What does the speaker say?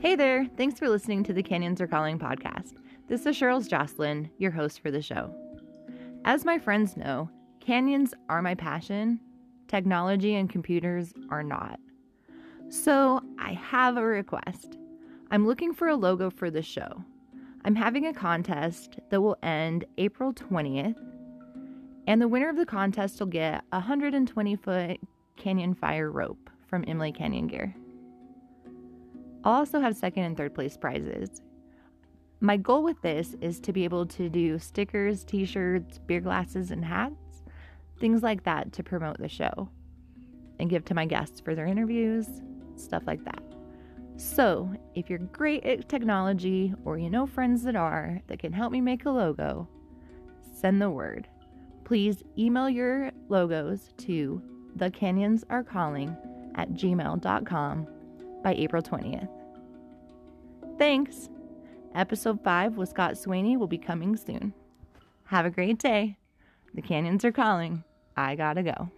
Hey there, thanks for listening to the Canyons Are Calling podcast. This is Cheryl's Jocelyn, your host for the show. As my friends know, canyons are my passion, technology and computers are not. So I have a request. I'm looking for a logo for the show. I'm having a contest that will end April 20th, and the winner of the contest will get a 120 foot canyon fire rope from Imlay Canyon Gear. Also have second and third place prizes. My goal with this is to be able to do stickers, t shirts, beer glasses, and hats, things like that to promote the show and give to my guests for their interviews, stuff like that. So, if you're great at technology or you know friends that are that can help me make a logo, send the word. Please email your logos to thecanyonsarecalling at gmail.com by April 20th. Thanks. Episode 5 with Scott Swaney will be coming soon. Have a great day. The canyons are calling. I gotta go.